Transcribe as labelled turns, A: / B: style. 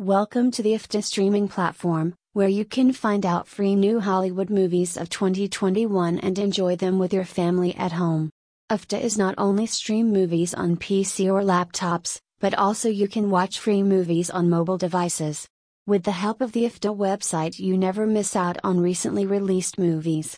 A: Welcome to the Afdah streaming platform, where you can find out free new Hollywood movies of 2021 and enjoy them with your family at home. Afdah is not only stream movies on PC or laptops, but also you can watch free movies on mobile devices. With the help of the Afdah website, you never miss out on recently released movies.